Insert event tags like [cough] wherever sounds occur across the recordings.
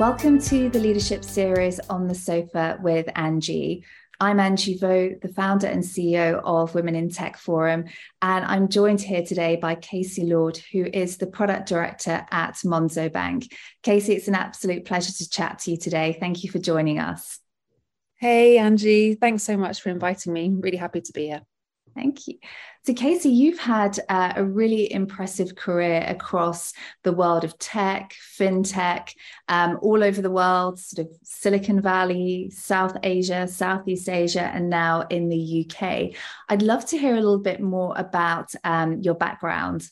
Welcome to the leadership series on the sofa with Angie. I'm Angie Vo, the founder and CEO of Women in Tech Forum, and I'm joined here today by Casey Lord, who is the product director at Monzo Bank. Casey, it's an absolute pleasure to chat to you today. Thank you for joining us. Hey, Angie. Thanks so much for inviting me. Really happy to be here. Thank you. So, Casey, you've had uh, a really impressive career across the world of tech, fintech, um, all over the world, sort of Silicon Valley, South Asia, Southeast Asia, and now in the UK. I'd love to hear a little bit more about um, your background.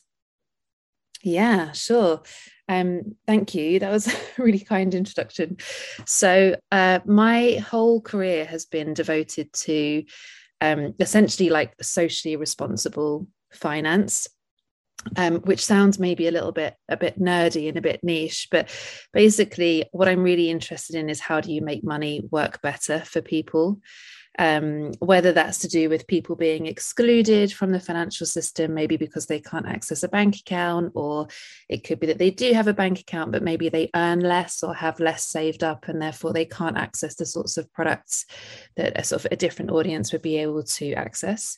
Yeah, sure. Um, thank you. That was [laughs] a really kind introduction. So, uh, my whole career has been devoted to um, essentially like socially responsible finance um, which sounds maybe a little bit a bit nerdy and a bit niche but basically what i'm really interested in is how do you make money work better for people um, whether that's to do with people being excluded from the financial system, maybe because they can't access a bank account, or it could be that they do have a bank account, but maybe they earn less or have less saved up, and therefore they can't access the sorts of products that a sort of a different audience would be able to access.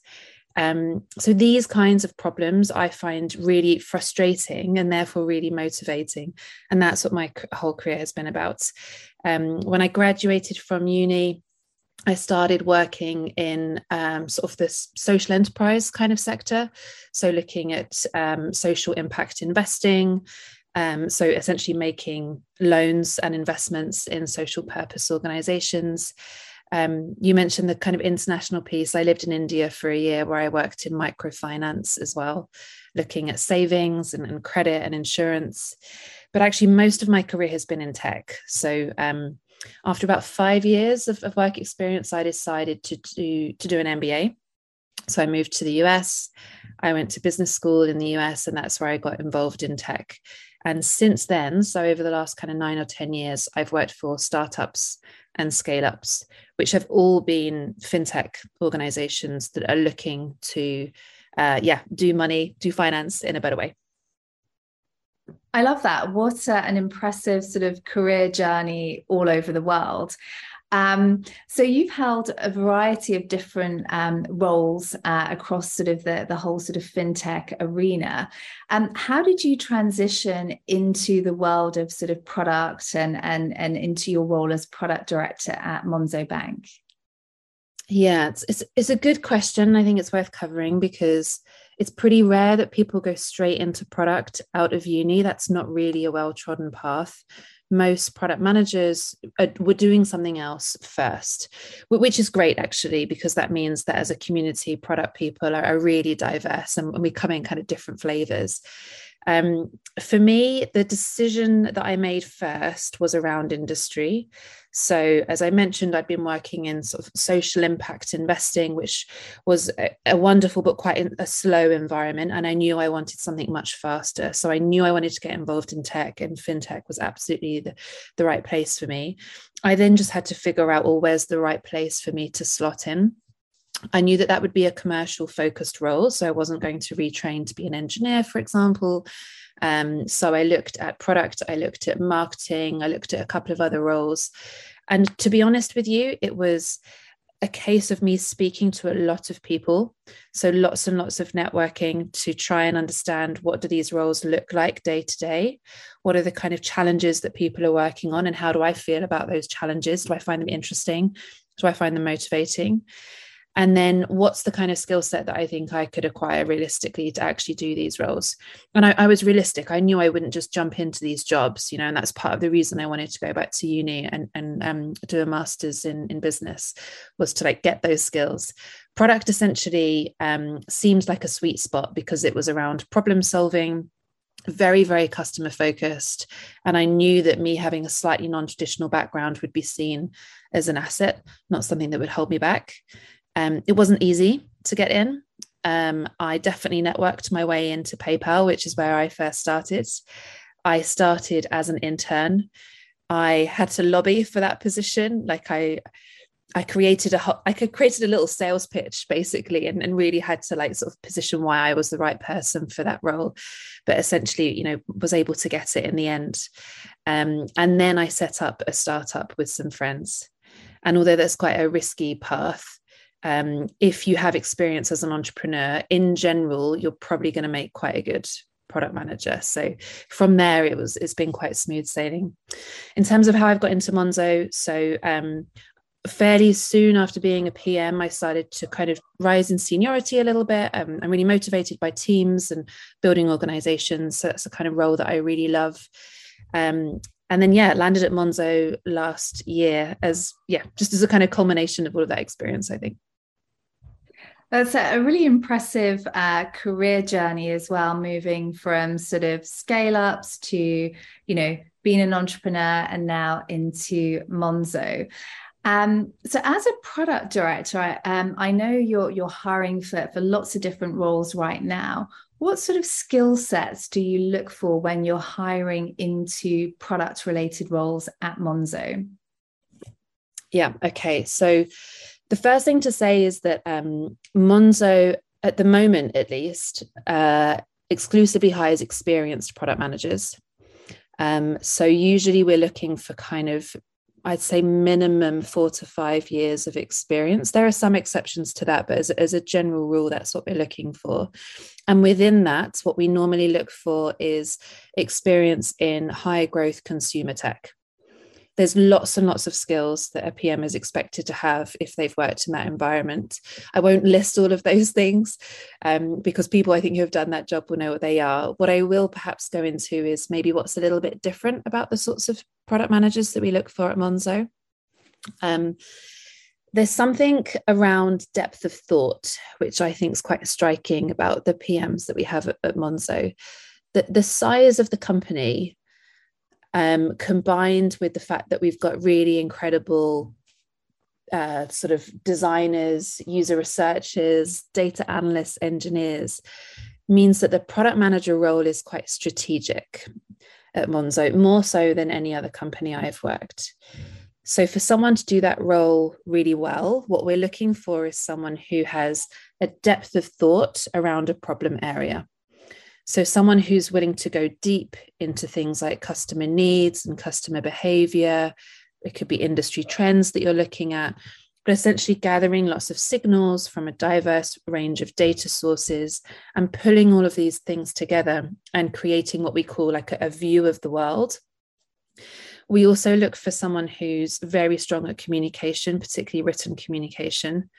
Um, so these kinds of problems I find really frustrating and therefore really motivating, and that's what my whole career has been about. Um, when I graduated from uni, I started working in um, sort of this social enterprise kind of sector. So, looking at um, social impact investing. Um, so, essentially making loans and investments in social purpose organizations. Um, you mentioned the kind of international piece. I lived in India for a year where I worked in microfinance as well, looking at savings and, and credit and insurance. But actually, most of my career has been in tech. So, um, after about five years of, of work experience, I decided to do to do an MBA. So I moved to the US. I went to business school in the US, and that's where I got involved in tech. And since then, so over the last kind of nine or 10 years, I've worked for startups and scale ups, which have all been fintech organizations that are looking to, uh, yeah, do money, do finance in a better way. I love that. What an impressive sort of career journey all over the world. Um, so you've held a variety of different um, roles uh, across sort of the, the whole sort of fintech arena. Um, how did you transition into the world of sort of product and and and into your role as product director at Monzo Bank? Yeah, it's, it's, it's a good question. I think it's worth covering because it's pretty rare that people go straight into product out of uni. That's not really a well trodden path. Most product managers are, were doing something else first, which is great actually, because that means that as a community, product people are, are really diverse and we come in kind of different flavors. Um, for me, the decision that I made first was around industry. So, as I mentioned, I'd been working in sort of social impact investing, which was a, a wonderful but quite a slow environment. And I knew I wanted something much faster. So, I knew I wanted to get involved in tech, and fintech was absolutely the, the right place for me. I then just had to figure out, well, where's the right place for me to slot in? I knew that that would be a commercial focused role. So I wasn't going to retrain to be an engineer, for example. Um, so I looked at product, I looked at marketing, I looked at a couple of other roles. And to be honest with you, it was a case of me speaking to a lot of people so lots and lots of networking to try and understand what do these roles look like day to day what are the kind of challenges that people are working on and how do i feel about those challenges do i find them interesting do i find them motivating and then what's the kind of skill set that i think i could acquire realistically to actually do these roles? And I, I, was realistic. I knew i wouldn't just jump into these jobs you know and that's part of the reason i wanted to go back to uni and, and um, do a master's in, in business was to like get those skills. Product essentially um, seemed like a sweet spot because it was around problem solving very very customer focused. And i knew that me having a slightly non-traditional background would be seen as an asset not something that would hold me back um, it wasn't easy to get in. Um, I definitely networked my way into PayPal, which is where I first started. I started as an intern. I had to lobby for that position. Like I, I created a I created a little sales pitch basically and, and really had to like sort of position why I was the right person for that role. But essentially, you know, was able to get it in the end. Um, and then I set up a startup with some friends. And although that's quite a risky path, um, if you have experience as an entrepreneur, in general, you're probably going to make quite a good product manager. So from there, it was it's been quite smooth sailing. In terms of how I've got into Monzo, so um, fairly soon after being a PM, I started to kind of rise in seniority a little bit. Um, I'm really motivated by teams and building organizations. So that's the kind of role that I really love. Um, and then, yeah, landed at Monzo last year as, yeah, just as a kind of culmination of all of that experience, I think. That's a really impressive uh, career journey as well, moving from sort of scale ups to, you know, being an entrepreneur and now into Monzo. Um, so as a product director, I, um, I know you're you're hiring for, for lots of different roles right now. What sort of skill sets do you look for when you're hiring into product related roles at Monzo? Yeah, okay. So the first thing to say is that um, Monzo, at the moment at least, uh, exclusively hires experienced product managers. Um, so usually we're looking for kind of, I'd say minimum four to five years of experience. There are some exceptions to that, but as, as a general rule, that's what we're looking for. And within that, what we normally look for is experience in high growth consumer tech there's lots and lots of skills that a PM is expected to have if they've worked in that environment. I won't list all of those things um, because people I think who have done that job will know what they are. What I will perhaps go into is maybe what's a little bit different about the sorts of product managers that we look for at Monzo. Um, there's something around depth of thought, which I think is quite striking about the PMs that we have at, at Monzo. The, the size of the company um, combined with the fact that we've got really incredible uh, sort of designers, user researchers, data analysts, engineers, means that the product manager role is quite strategic at Monzo, more so than any other company I've worked. So, for someone to do that role really well, what we're looking for is someone who has a depth of thought around a problem area. So, someone who's willing to go deep into things like customer needs and customer behavior, it could be industry trends that you're looking at, but essentially gathering lots of signals from a diverse range of data sources and pulling all of these things together and creating what we call like a, a view of the world. We also look for someone who's very strong at communication, particularly written communication,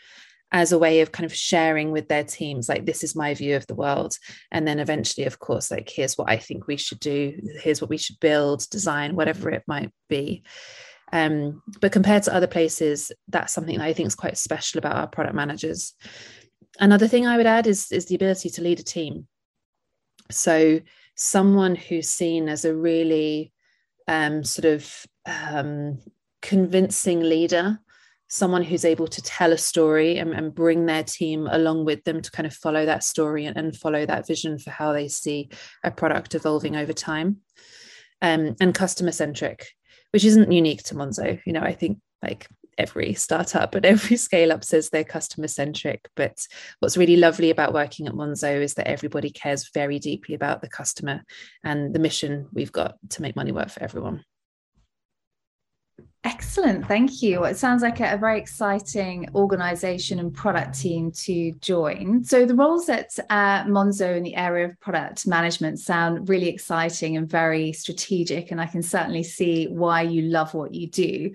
as a way of kind of sharing with their teams like this is my view of the world. And then eventually of course like here's what i think we should do. Here's what we should build design whatever it might be. Um, but compared to other places that's something that i think is quite special about our product managers. Another thing i would add is is the ability to lead a team. So someone who's seen as a really um, sort of um, convincing leader someone who's able to tell a story and, and, bring their team along with them to kind of follow that story and, and follow that vision for how they see a product evolving over time. Um, and customer centric which isn't unique to monzo. You know i think like every startup and [laughs] every scale up says they're customer centric but what's really lovely about working at monzo is that everybody cares very deeply about the customer and the mission we've got to make money work for everyone Excellent, thank you. It sounds like a, very exciting organization and product team to join. So, the roles at uh, Monzo in the area of product management sound really exciting and very strategic, and I can certainly see why you love what you do.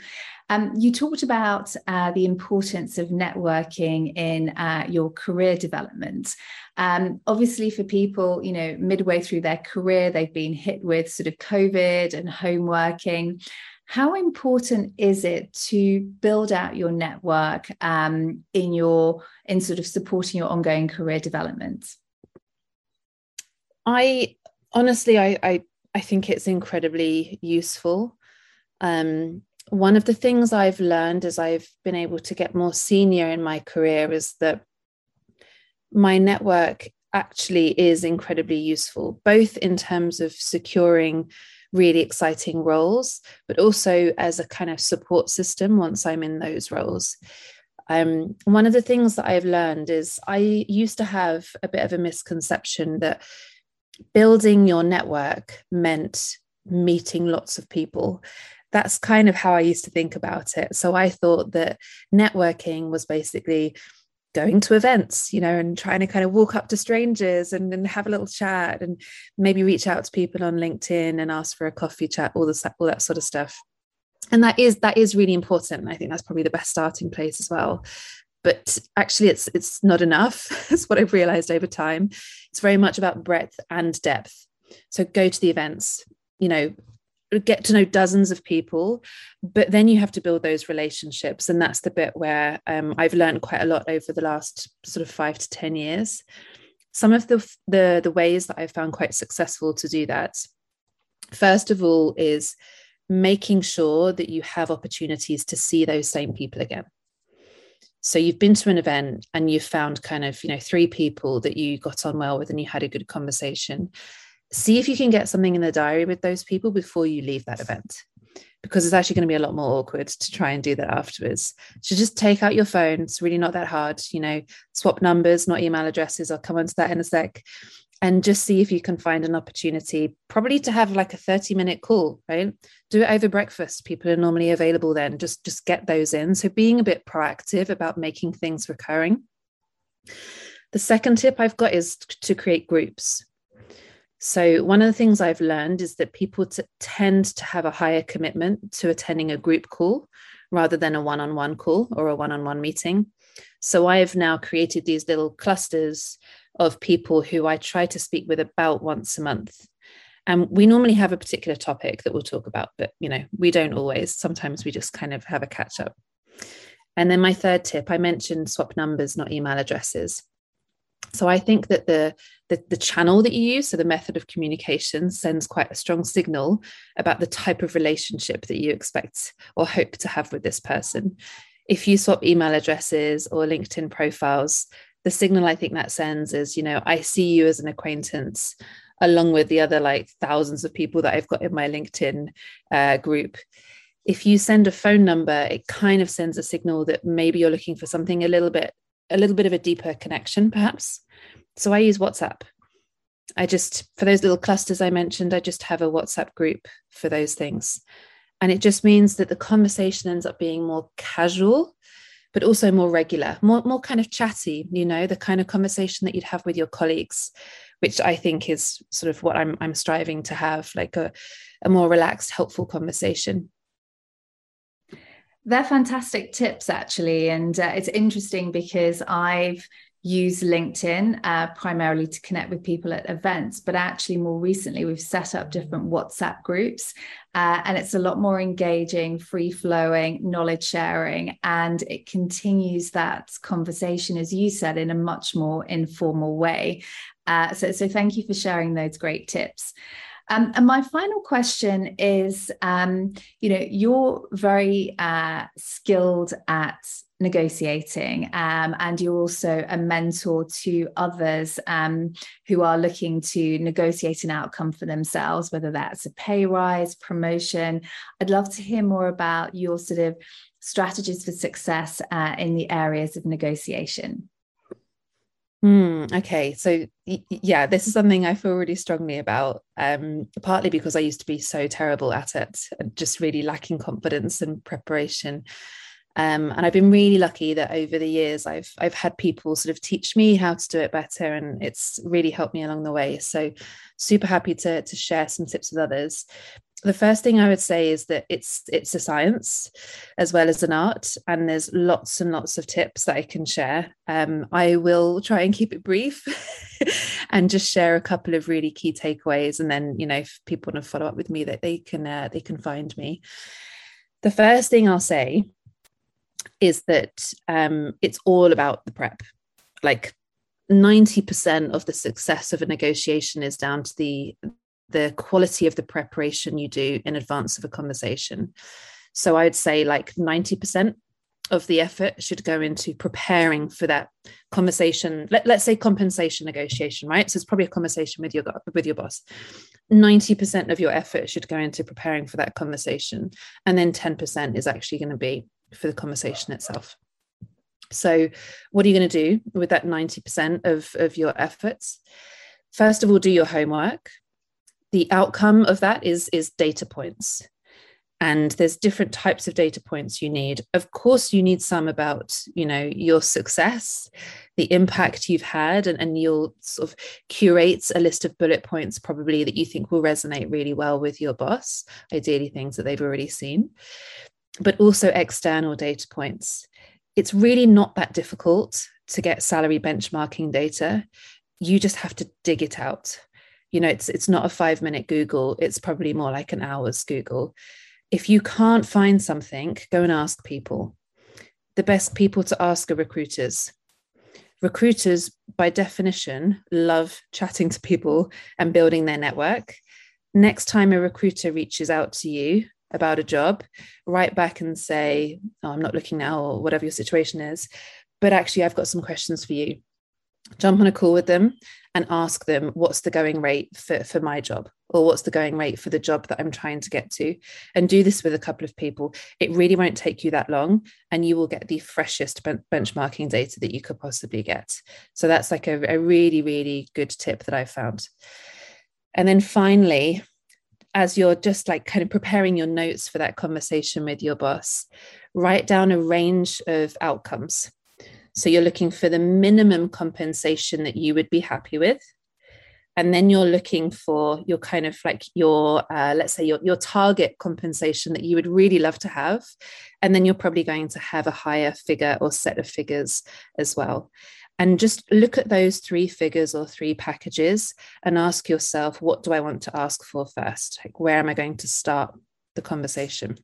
Um, you talked about uh, the importance of networking in uh, your career development. Um, obviously, for people, you know, midway through their career, they've been hit with sort of COVID and home working how important is it to build out your network um, in your in sort of supporting your ongoing career development? I honestly i i, I think it's incredibly useful. Um, one of the things i've learned as i've been able to get more senior in my career is that my network actually is incredibly useful both in terms of securing really exciting roles, but also as a kind of support system once I'm in those roles. Um, one of the things that I've learned is I used to have a bit of a misconception that building your network meant meeting lots of people. That's kind of how I used to think about it. So I thought that networking was basically going to events, you know, and trying to kind of walk up to strangers and, and have a little chat and maybe reach out to people on LinkedIn and ask for a coffee chat, all, the, all that sort of stuff. And that is that is really important. I think that's probably the best starting place as well. But actually it's it's not enough. [laughs] That's what i've realized over time. It's very much about breadth and depth. So go to the events you know get to know dozens of people but then you have to build those relationships and that's the bit where um, i've learned quite a lot over the last sort of five to ten years some of the the, the ways that i've found quite successful to do that first of all is making sure that you have opportunities to see those same people again. So you've been to an event and you've found kind of, you know, three people that you got on well with and you had a good conversation. See if you can get something in the diary with those people before you leave that event because it's actually going to be a lot more awkward to try and do that afterwards. So just take out your phone. It's really not that hard. You know, swap numbers, not email addresses. I'll come on to that in a sec and just see if you can find an opportunity, probably to have like a 30 minute call, right? Do it over breakfast. People are normally available then. Just, just get those in. So being a bit proactive about making things recurring. The second tip I've got is to create groups. So, one of the things I've learned is that people t- tend to have a higher commitment to attending a group call rather than a one on one call or a one on one meeting. So, I have now created these little clusters of people who I try to speak with about once a month. And we normally have a particular topic that we'll talk about, but you know, we don't always. Sometimes we just kind of have a catch up. And then my third tip, I mentioned swap numbers, not email addresses. So I think that the, the, the channel that you use, so the method of communication, sends quite a strong signal about the type of relationship that you expect or hope to have with this person. If you swap email addresses or LinkedIn profiles, the signal I think that sends is, you know, I see you as an acquaintance along with the other like thousands of people that I've got in my LinkedIn uh, group. If you send a phone number, it kind of sends a signal that maybe you're looking for something a little bit, a little bit of a deeper connection, perhaps. So I use WhatsApp. I just, for those little clusters I mentioned, I just have a WhatsApp group for those things. And it just means that the conversation ends up being more casual but also more regular, more, more kind of chatty, you know, the kind of conversation that you'd have with your colleagues, which I think is sort of what I'm, I'm striving to have, like a, a more relaxed, helpful conversation. They're fantastic tips, actually. And uh, it's interesting because I've used LinkedIn uh, primarily to connect with people at events, but actually, more recently, we've set up different WhatsApp groups. Uh, and it's a lot more engaging, free flowing, knowledge sharing, and it continues that conversation, as you said, in a much more informal way. Uh, so, so, thank you for sharing those great tips. Um, and my final question is um, you know, you're very uh, skilled at negotiating um, and you're also a mentor to others um, who are looking to negotiate an outcome for themselves whether that's a pay rise promotion. I'd love to hear more about your sort of strategies for success uh, in the areas of negotiation Mm, okay, so yeah, this is something I feel really strongly about. Um, partly because I used to be so terrible at it, and just really lacking confidence and preparation. Um, and I've been really lucky that over the years I've I've had people sort of teach me how to do it better, and it's really helped me along the way. So super happy to to share some tips with others the first thing I would say is that it's it's a science as well as an art, and there's lots and lots of tips that I can share. Um, I will try and keep it brief [laughs] and just share a couple of really key takeaways, and then you know if people want to follow up with me, that they can uh, they can find me. The first thing I'll say is that um, it's all about the prep. Like 90% of the success of a negotiation is down to the the quality of the preparation you do in advance of a conversation. So I'd say like 90% of the effort should go into preparing for that conversation. Let, let's say compensation negotiation right? So it's probably a conversation with your with your boss. 90% of your effort should go into preparing for that conversation and then 10% is actually going to be for the conversation itself. So what are you going to do with that 90% of, of your efforts? First of all do your homework the outcome of that is is data points. And there's different types of data points you need. Of course you need some about you know your success the impact you've had and, and you'll sort of curate a list of bullet points probably that you think will resonate really well with your boss ideally things that they've already seen but also external data points. It's really not that difficult to get salary benchmarking data. You just have to dig it out you know it's it's not a 5 minute google it's probably more like an hour's google if you can't find something, go and ask people. The best people to ask are recruiters. Recruiters, by definition, love chatting to people and building their network. Next time a recruiter reaches out to you about a job, write back and say, oh, I'm not looking now, or whatever your situation is, but actually, I've got some questions for you. Jump on a call with them and ask them what's the going rate for, for my job or what's the going rate for the job that I'm trying to get to and do this with a couple of people. It really won't take you that long and you will get the freshest ben- benchmarking data that you could possibly get. So that's like a, a really, really good tip that I found. And then finally, as you're just like kind of preparing your notes for that conversation with your boss, write down a range of outcomes. So you're looking for the minimum compensation that you would be happy with. And then you're looking for your kind of like your, uh, let's say, your, your target compensation that you would really love to have. And then you're probably going to have a higher figure or set of figures as well. And just look at those three figures or three packages and ask yourself, what do I want to ask for first? Like, where am I going to start the conversation?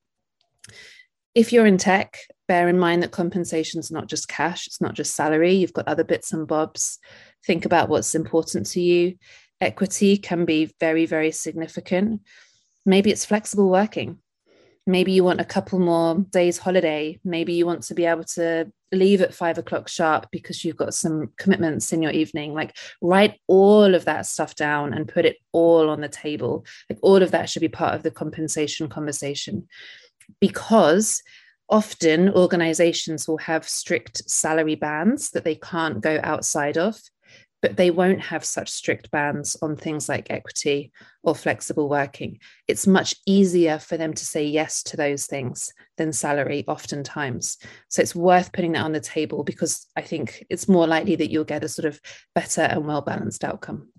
If you're in tech, bear in mind that compensation is not just cash, it's not just salary. You've got other bits and bobs. Think about what's important to you. Equity can be very, very significant. Maybe it's flexible working. Maybe you want a couple more days holiday. Maybe you want to be able to leave at five o'clock sharp because you've got some commitments in your evening. Like, write all of that stuff down and put it all on the table. Like, all of that should be part of the compensation conversation because often organizations will have strict salary bands that they can't go outside of but they won't have such strict bans on things like equity or flexible working. It's much easier for them to say yes to those things than salary, oftentimes. So it's worth putting that on the table because I think it's more likely that you'll get a sort of better and well balanced outcome.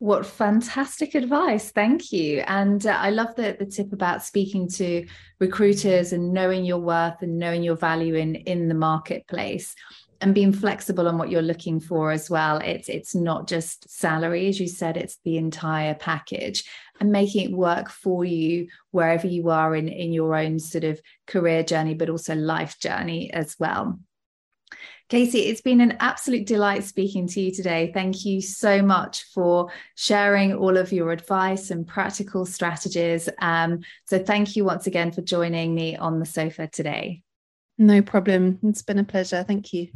What fantastic advice. Thank you. And uh, I love the, the tip about speaking to recruiters and knowing your worth and knowing your value in, in the marketplace and being flexible on what you're looking for as well. It's it's not just salary, as you said, it's the entire package and making it work for you wherever you are in, in your own sort of career journey, but also life journey as well. Katie, it's been an absolute delight speaking to you today. Thank you so much for sharing all of your advice and practical strategies. Um, so, thank you once again for joining me on the sofa today. No problem. It's been a pleasure. Thank you.